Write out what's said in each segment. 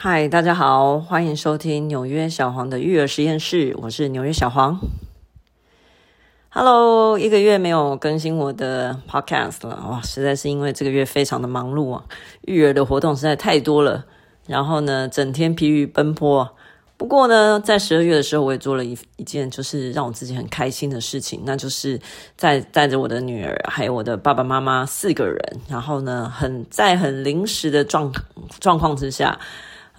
嗨，大家好，欢迎收听纽约小黄的育儿实验室，我是纽约小黄。Hello，一个月没有更新我的 Podcast 了，哇，实在是因为这个月非常的忙碌啊，育儿的活动实在太多了，然后呢，整天疲于奔波。不过呢，在十二月的时候，我也做了一一件就是让我自己很开心的事情，那就是在带着我的女儿还有我的爸爸妈妈四个人，然后呢，很在很临时的状状况之下。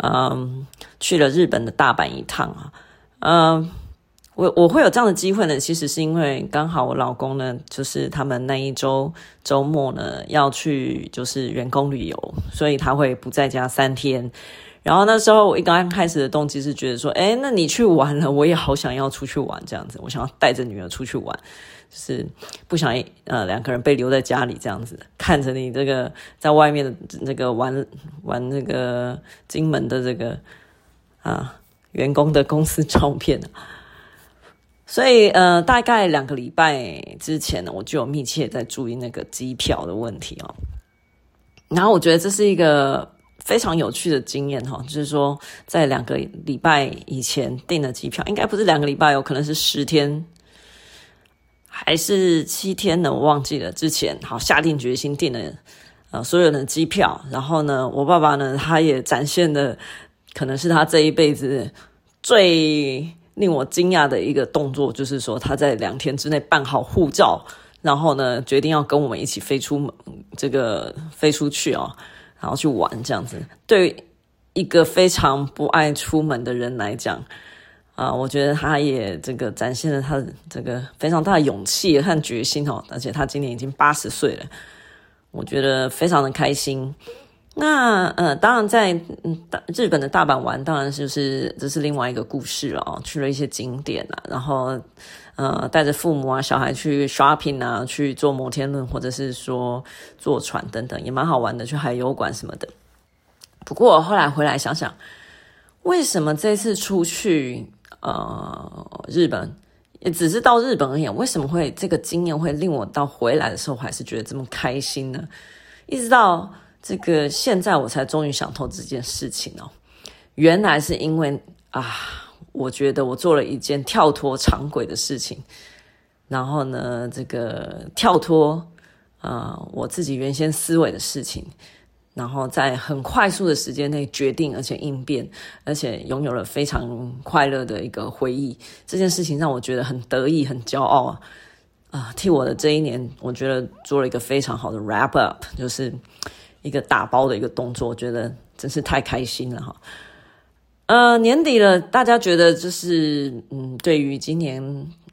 嗯，去了日本的大阪一趟啊。嗯，我我会有这样的机会呢，其实是因为刚好我老公呢，就是他们那一周周末呢要去就是员工旅游，所以他会不在家三天。然后那时候我一刚开始的动机是觉得说，哎，那你去玩了，我也好想要出去玩这样子，我想要带着女儿出去玩。就是不想呃两个人被留在家里这样子，看着你这个在外面的那个玩玩那个金门的这个啊员工的公司照片，所以呃大概两个礼拜之前呢，我就有密切在注意那个机票的问题哦。然后我觉得这是一个非常有趣的经验哈，就是说在两个礼拜以前订的机票，应该不是两个礼拜，有可能是十天。还是七天呢？我忘记了。之前好下定决心订了呃所有的机票，然后呢，我爸爸呢，他也展现的可能是他这一辈子最令我惊讶的一个动作，就是说他在两天之内办好护照，然后呢，决定要跟我们一起飞出门，这个飞出去哦，然后去玩这样子。对一个非常不爱出门的人来讲。啊，我觉得他也这个展现了他这个非常大的勇气和决心哦，而且他今年已经八十岁了，我觉得非常的开心。那呃，当然在日本的大阪玩，当然就是这是另外一个故事了哦，去了一些景点啊，然后呃带着父母啊小孩去 shopping 啊，去坐摩天轮或者是说坐船等等，也蛮好玩的，去海游馆什么的。不过后来回来想想，为什么这次出去？呃，日本也只是到日本而已，为什么会这个经验会令我到回来的时候还是觉得这么开心呢？一直到这个现在，我才终于想通这件事情哦。原来是因为啊，我觉得我做了一件跳脱常轨的事情，然后呢，这个跳脱啊、我自己原先思维的事情。然后在很快速的时间内决定，而且应变，而且拥有了非常快乐的一个回忆。这件事情让我觉得很得意、很骄傲啊！啊，替我的这一年，我觉得做了一个非常好的 wrap up，就是一个打包的一个动作，我觉得真是太开心了哈！呃，年底了，大家觉得就是嗯，对于今年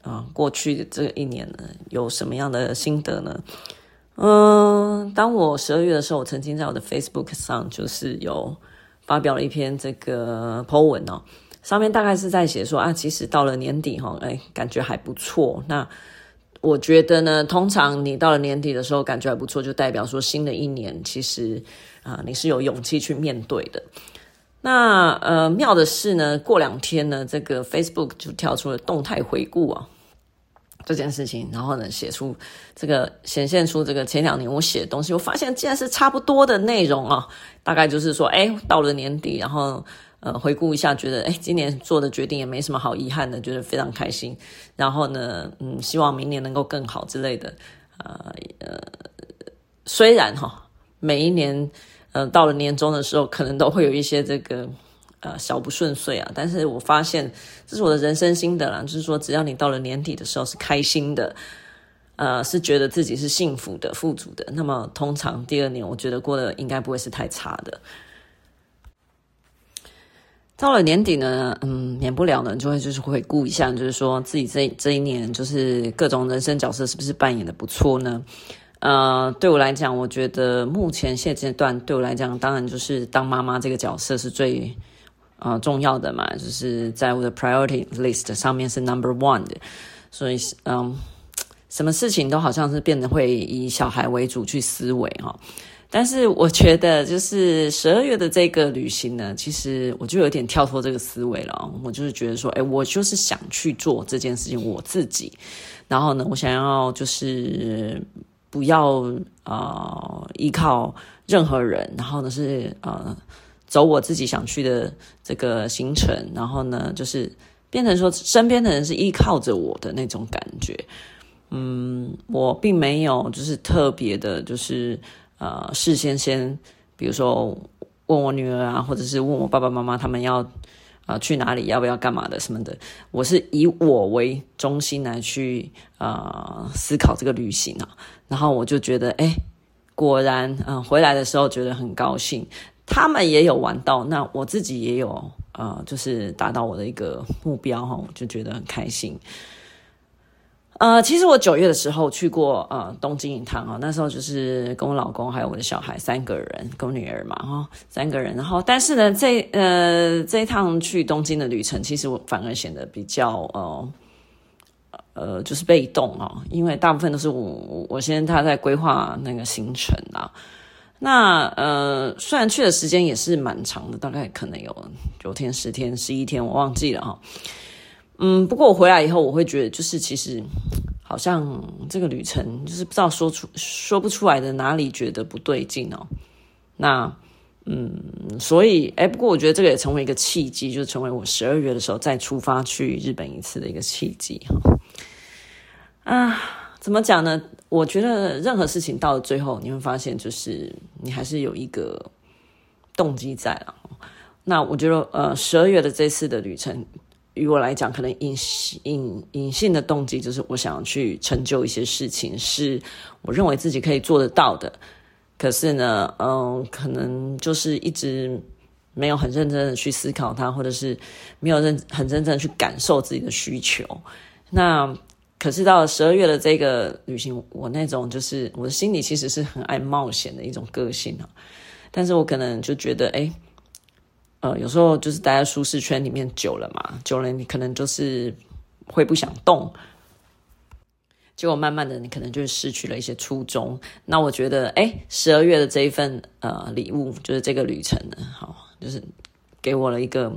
啊过去的这一年呢，有什么样的心得呢？嗯，当我十二月的时候，我曾经在我的 Facebook 上就是有发表了一篇这个 po 文哦，上面大概是在写说啊，其实到了年底哈，哎，感觉还不错。那我觉得呢，通常你到了年底的时候感觉还不错，就代表说新的一年其实啊，你是有勇气去面对的。那呃，妙的是呢，过两天呢，这个 Facebook 就跳出了动态回顾啊。这件事情，然后呢，写出这个显现出这个前两年我写的东西，我发现竟然是差不多的内容啊。大概就是说，哎，到了年底，然后呃，回顾一下，觉得哎，今年做的决定也没什么好遗憾的，觉得非常开心。然后呢，嗯，希望明年能够更好之类的。呃呃，虽然哈，每一年呃到了年终的时候，可能都会有一些这个。呃，小不顺遂啊，但是我发现这是我的人生心得啦，就是说，只要你到了年底的时候是开心的，呃，是觉得自己是幸福的、富足的，那么通常第二年，我觉得过得应该不会是太差的。到了年底呢，嗯，免不了呢，就会就是回顾一下，就是说自己这这一年，就是各种人生角色是不是扮演的不错呢？呃，对我来讲，我觉得目前现阶段对我来讲，当然就是当妈妈这个角色是最。啊、重要的嘛，就是在我的 priority list 上面是 number one 的，所以嗯，什么事情都好像是变得会以小孩为主去思维哈。但是我觉得，就是十二月的这个旅行呢，其实我就有点跳脱这个思维了。我就是觉得说，哎，我就是想去做这件事情，我自己。然后呢，我想要就是不要啊、依靠任何人，然后呢是呃。走我自己想去的这个行程，然后呢，就是变成说身边的人是依靠着我的那种感觉。嗯，我并没有就是特别的，就是呃，事先先，比如说问我女儿啊，或者是问我爸爸妈妈他们要啊、呃、去哪里，要不要干嘛的什么的。我是以我为中心来去、呃、思考这个旅行啊，然后我就觉得，哎，果然，嗯、回来的时候觉得很高兴，他们也有玩到，那我自己也有呃，就是达到我的一个目标哈，我就觉得很开心。呃，其实我九月的时候去过呃东京一趟啊，那时候就是跟我老公还有我的小孩三个人，跟我女儿嘛哈，三个人。然后，但是呢，这呃这一趟去东京的旅程，其实我反而显得比较呃呃就是被动啊，因为大部分都是我我先他在规划那个行程啊。那呃虽然去的时间也是蛮长的，大概可能有九天、十天、十一天，我忘记了哈。嗯，不过我回来以后，我会觉得就是其实好像这个旅程就是不知道说出说不出来的哪里觉得不对劲哦。那嗯，所以哎，不过我觉得这个也成为一个契机，就是成为我十二月的时候再出发去日本一次的一个契机哈。啊，怎么讲呢？我觉得任何事情到了最后，你会发现就是你还是有一个动机在了。那我觉得呃，十二月的这次的旅程。于我来讲，可能隐隐隐性的动机就是我想要去成就一些事情，是我认为自己可以做得到的。可是呢，嗯，可能就是一直没有很认真的去思考它，或者是没有认很认真的去感受自己的需求。那可是到了十二月的这个旅行，我那种就是我的心里其实是很爱冒险的一种个性啊，但是我可能就觉得，哎。呃，有时候就是待在舒适圈里面久了嘛，久了你可能就是会不想动，结果慢慢的你可能就失去了一些初衷。那我觉得，哎，十二月的这一份呃礼物，就是这个旅程呢，好，就是给我了一个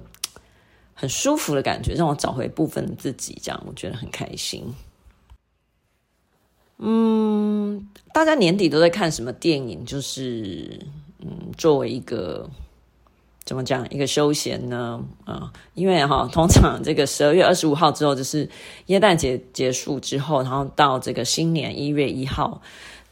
很舒服的感觉，让我找回部分自己，这样我觉得很开心。嗯，大家年底都在看什么电影？就是嗯，作为一个。怎么讲一个休闲呢？啊，因为哈，通常这个十二月二十五号之后就是耶诞节结束之后，然后到这个新年一月一号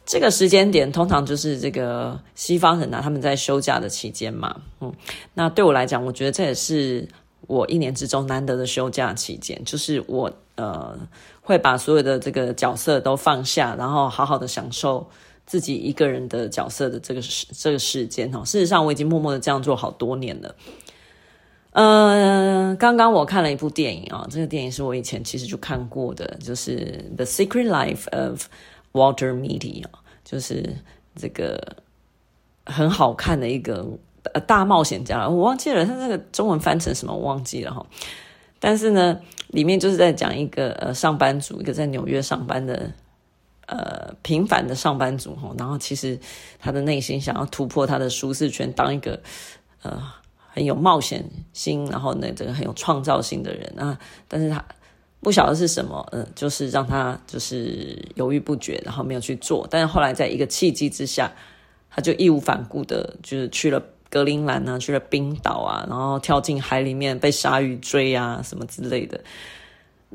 这个时间点，通常就是这个西方人呢、啊、他们在休假的期间嘛。嗯，那对我来讲，我觉得这也是我一年之中难得的休假期间，就是我呃会把所有的这个角色都放下，然后好好的享受。自己一个人的角色的这个时这个时间哈，事实上我已经默默的这样做好多年了。呃，刚刚我看了一部电影啊，这个电影是我以前其实就看过的，就是《The Secret Life of Walter Mitty》啊，就是这个很好看的一个呃大冒险家，我忘记了他那个中文翻成什么，我忘记了哈。但是呢，里面就是在讲一个呃上班族，一个在纽约上班的。呃，平凡的上班族哈，然后其实他的内心想要突破他的舒适圈，当一个呃很有冒险心，然后呢这个很有创造性的人啊，但是他不晓得是什么，嗯、呃，就是让他就是犹豫不决，然后没有去做，但是后来在一个契机之下，他就义无反顾的，就是去了格陵兰啊，去了冰岛啊，然后跳进海里面被鲨鱼追啊，什么之类的。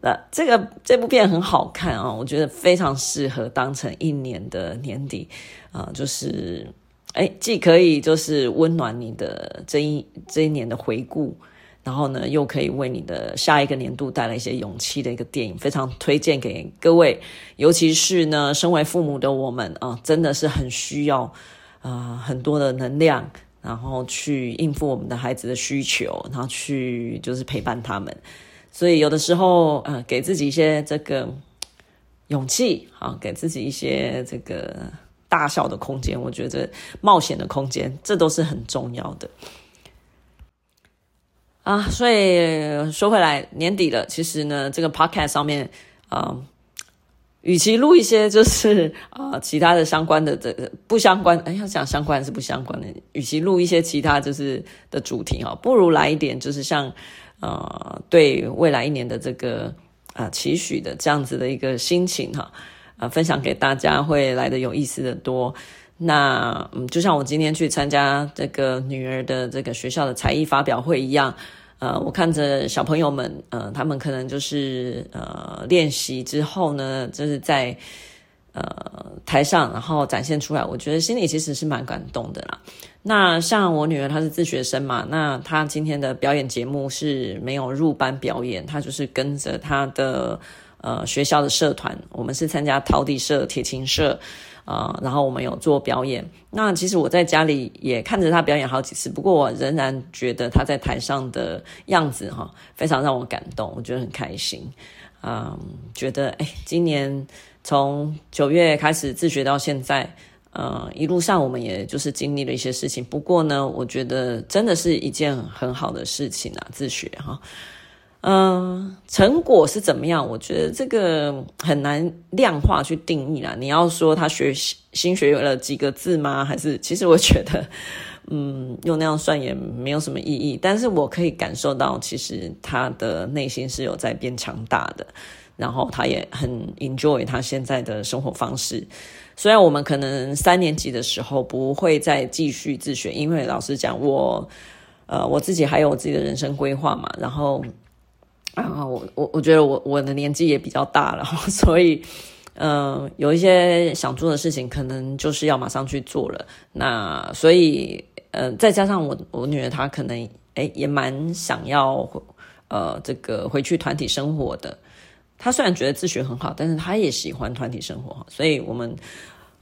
那这个这部片很好看啊，我觉得非常适合当成一年的年底啊，就是哎，既可以就是温暖你的这一这一年的回顾，然后呢，又可以为你的下一个年度带来一些勇气的一个电影，非常推荐给各位，尤其是呢，身为父母的我们啊，真的是很需要啊很多的能量，然后去应付我们的孩子的需求，然后去就是陪伴他们。所以有的时候，呃，给自己一些这个勇气，好，给自己一些这个大笑的空间，我觉得冒险的空间，这都是很重要的啊。所以说回来，年底了，其实呢，这个 podcast 上面啊，与其录一些就是 啊其他的相关的这不相关，哎，要讲相关是不相关的，与其录一些其他就是的主题哈，不如来一点就是像。呃，对未来一年的这个啊、期许的这样子的一个心情哈，啊、分享给大家会来得有意思的多。那嗯，就像我今天去参加这个女儿的这个学校的才艺发表会一样，呃，我看着小朋友们，呃，他们可能就是呃练习之后呢，就是在呃台上，然后展现出来，我觉得心里其实是蛮感动的啦。那像我女儿她是自学生嘛，那她今天的表演节目是没有入班表演，她就是跟着她的呃学校的社团，我们是参加陶笛社、铁琴社。呃，然后我们有做表演。那其实我在家里也看着他表演好几次，不过我仍然觉得他在台上的样子哈，非常让我感动，我觉得很开心。嗯，觉得哎，今年从九月开始自学到现在，呃，一路上我们也就是经历了一些事情。不过呢，我觉得真的是一件很好的事情啊，自学哈。嗯，成果是怎么样？我觉得这个很难量化去定义啦。你要说他学新学了几个字吗？还是其实我觉得，嗯，用那样算也没有什么意义。但是我可以感受到，其实他的内心是有在变强大的，然后他也很 enjoy 他现在的生活方式。虽然我们可能三年级的时候不会再继续自学，因为老师讲，我呃我自己还有我自己的人生规划嘛，然后。啊，我我我觉得我我的年纪也比较大了，所以，嗯、呃，有一些想做的事情，可能就是要马上去做了。那所以，呃，再加上我我女儿她可能诶也蛮想要，呃，这个回去团体生活的。她虽然觉得自学很好，但是她也喜欢团体生活。所以我们，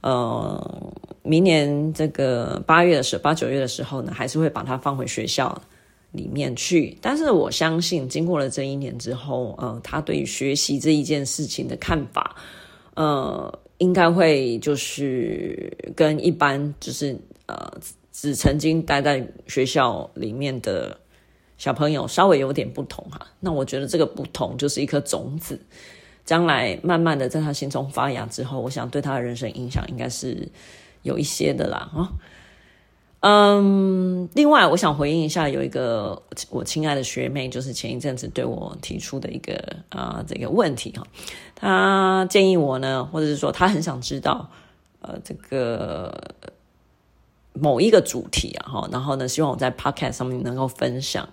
呃，明年这个八月的时候，八九月的时候呢，还是会把她放回学校。里面去，但是我相信，经过了这一年之后，呃，他对于学习这一件事情的看法，呃，应该会就是跟一般就是呃只曾经待在学校里面的小朋友稍微有点不同哈。那我觉得这个不同就是一颗种子，将来慢慢的在他心中发芽之后，我想对他的人生影响应该是有一些的啦，啊。嗯，另外我想回应一下，有一个我亲爱的学妹，就是前一阵子对我提出的一个啊、这个问题哈，她建议我呢，或者是说她很想知道呃这个某一个主题啊哈，然后呢希望我在 Podcast 上面能够分享，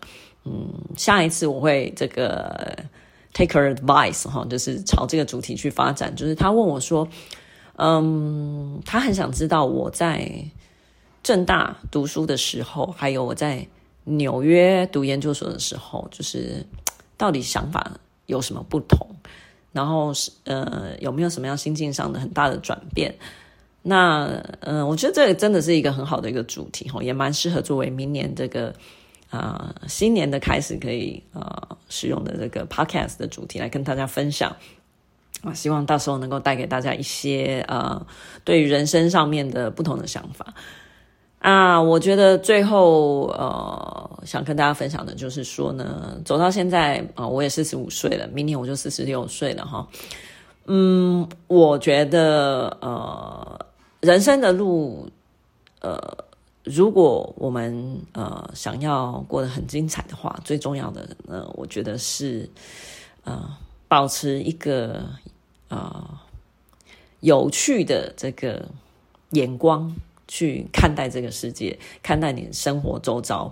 嗯，下一次我会这个 take her advice 哈，就是朝这个主题去发展，就是她问我说，嗯，她很想知道我在。正大读书的时候，还有我在纽约读研究所的时候，就是到底想法有什么不同？然后是呃有没有什么样心境上的很大的转变？那嗯、呃，我觉得这个真的是一个很好的一个主题哈，也蛮适合作为明年这个啊、呃、新年的开始可以、呃、使用的这个 podcast 的主题来跟大家分享啊，希望到时候能够带给大家一些呃对于人生上面的不同的想法。啊，我觉得最后呃，想跟大家分享的就是说呢，走到现在啊、我也四十五岁了，明年我就四十六岁了哈。嗯，我觉得呃，人生的路，呃，如果我们呃想要过得很精彩的话，最重要的呢，我觉得是呃，保持一个啊、呃、有趣的这个眼光。去看待这个世界，看待你生活周遭，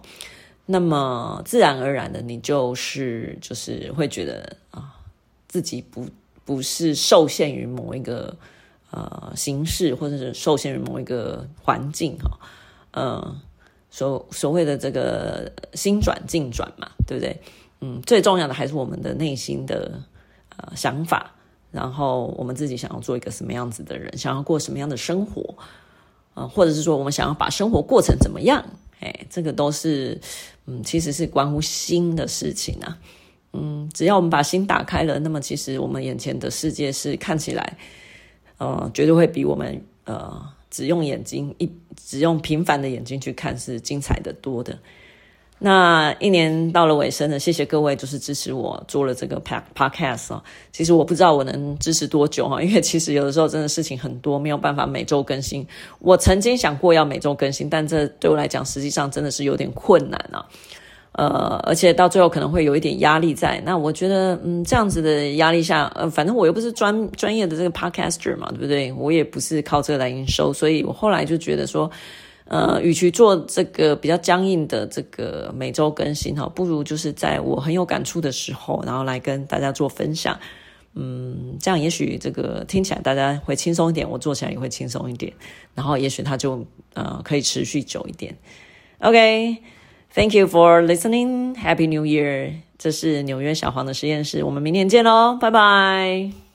那么自然而然的，你就是就是会觉得啊，自己不不是受限于某一个呃形式，或者是受限于某一个环境哈，呃，所所谓的这个心转境转嘛，对不对？嗯，最重要的还是我们的内心的呃想法，然后我们自己想要做一个什么样子的人，想要过什么样的生活。或者是说我们想要把生活过成怎么样？哎，这个都是，嗯，其实是关乎心的事情啊。嗯，只要我们把心打开了，那么其实我们眼前的世界是看起来，呃，绝对会比我们呃只用眼睛一只用平凡的眼睛去看是精彩的多的。那一年到了尾声了，谢谢各位，就是支持我做了这个 podcast 哦。其实我不知道我能支持多久哈，因为其实有的时候真的事情很多，没有办法每周更新。我曾经想过要每周更新，但这对我来讲实际上真的是有点困难啊。呃，而且到最后可能会有一点压力在。那我觉得，嗯，这样子的压力下，呃，反正我又不是专专业的这个 podcaster 嘛，对不对？我也不是靠这个来营收，所以我后来就觉得说，呃，与其做这个比较僵硬的这个每周更新哈，不如就是在我很有感触的时候，然后来跟大家做分享。嗯，这样也许这个听起来大家会轻松一点，我做起来也会轻松一点，然后也许它就呃可以持续久一点。OK。Thank you for listening. Happy New Year！这是纽约小黄的实验室，我们明年见喽，拜拜。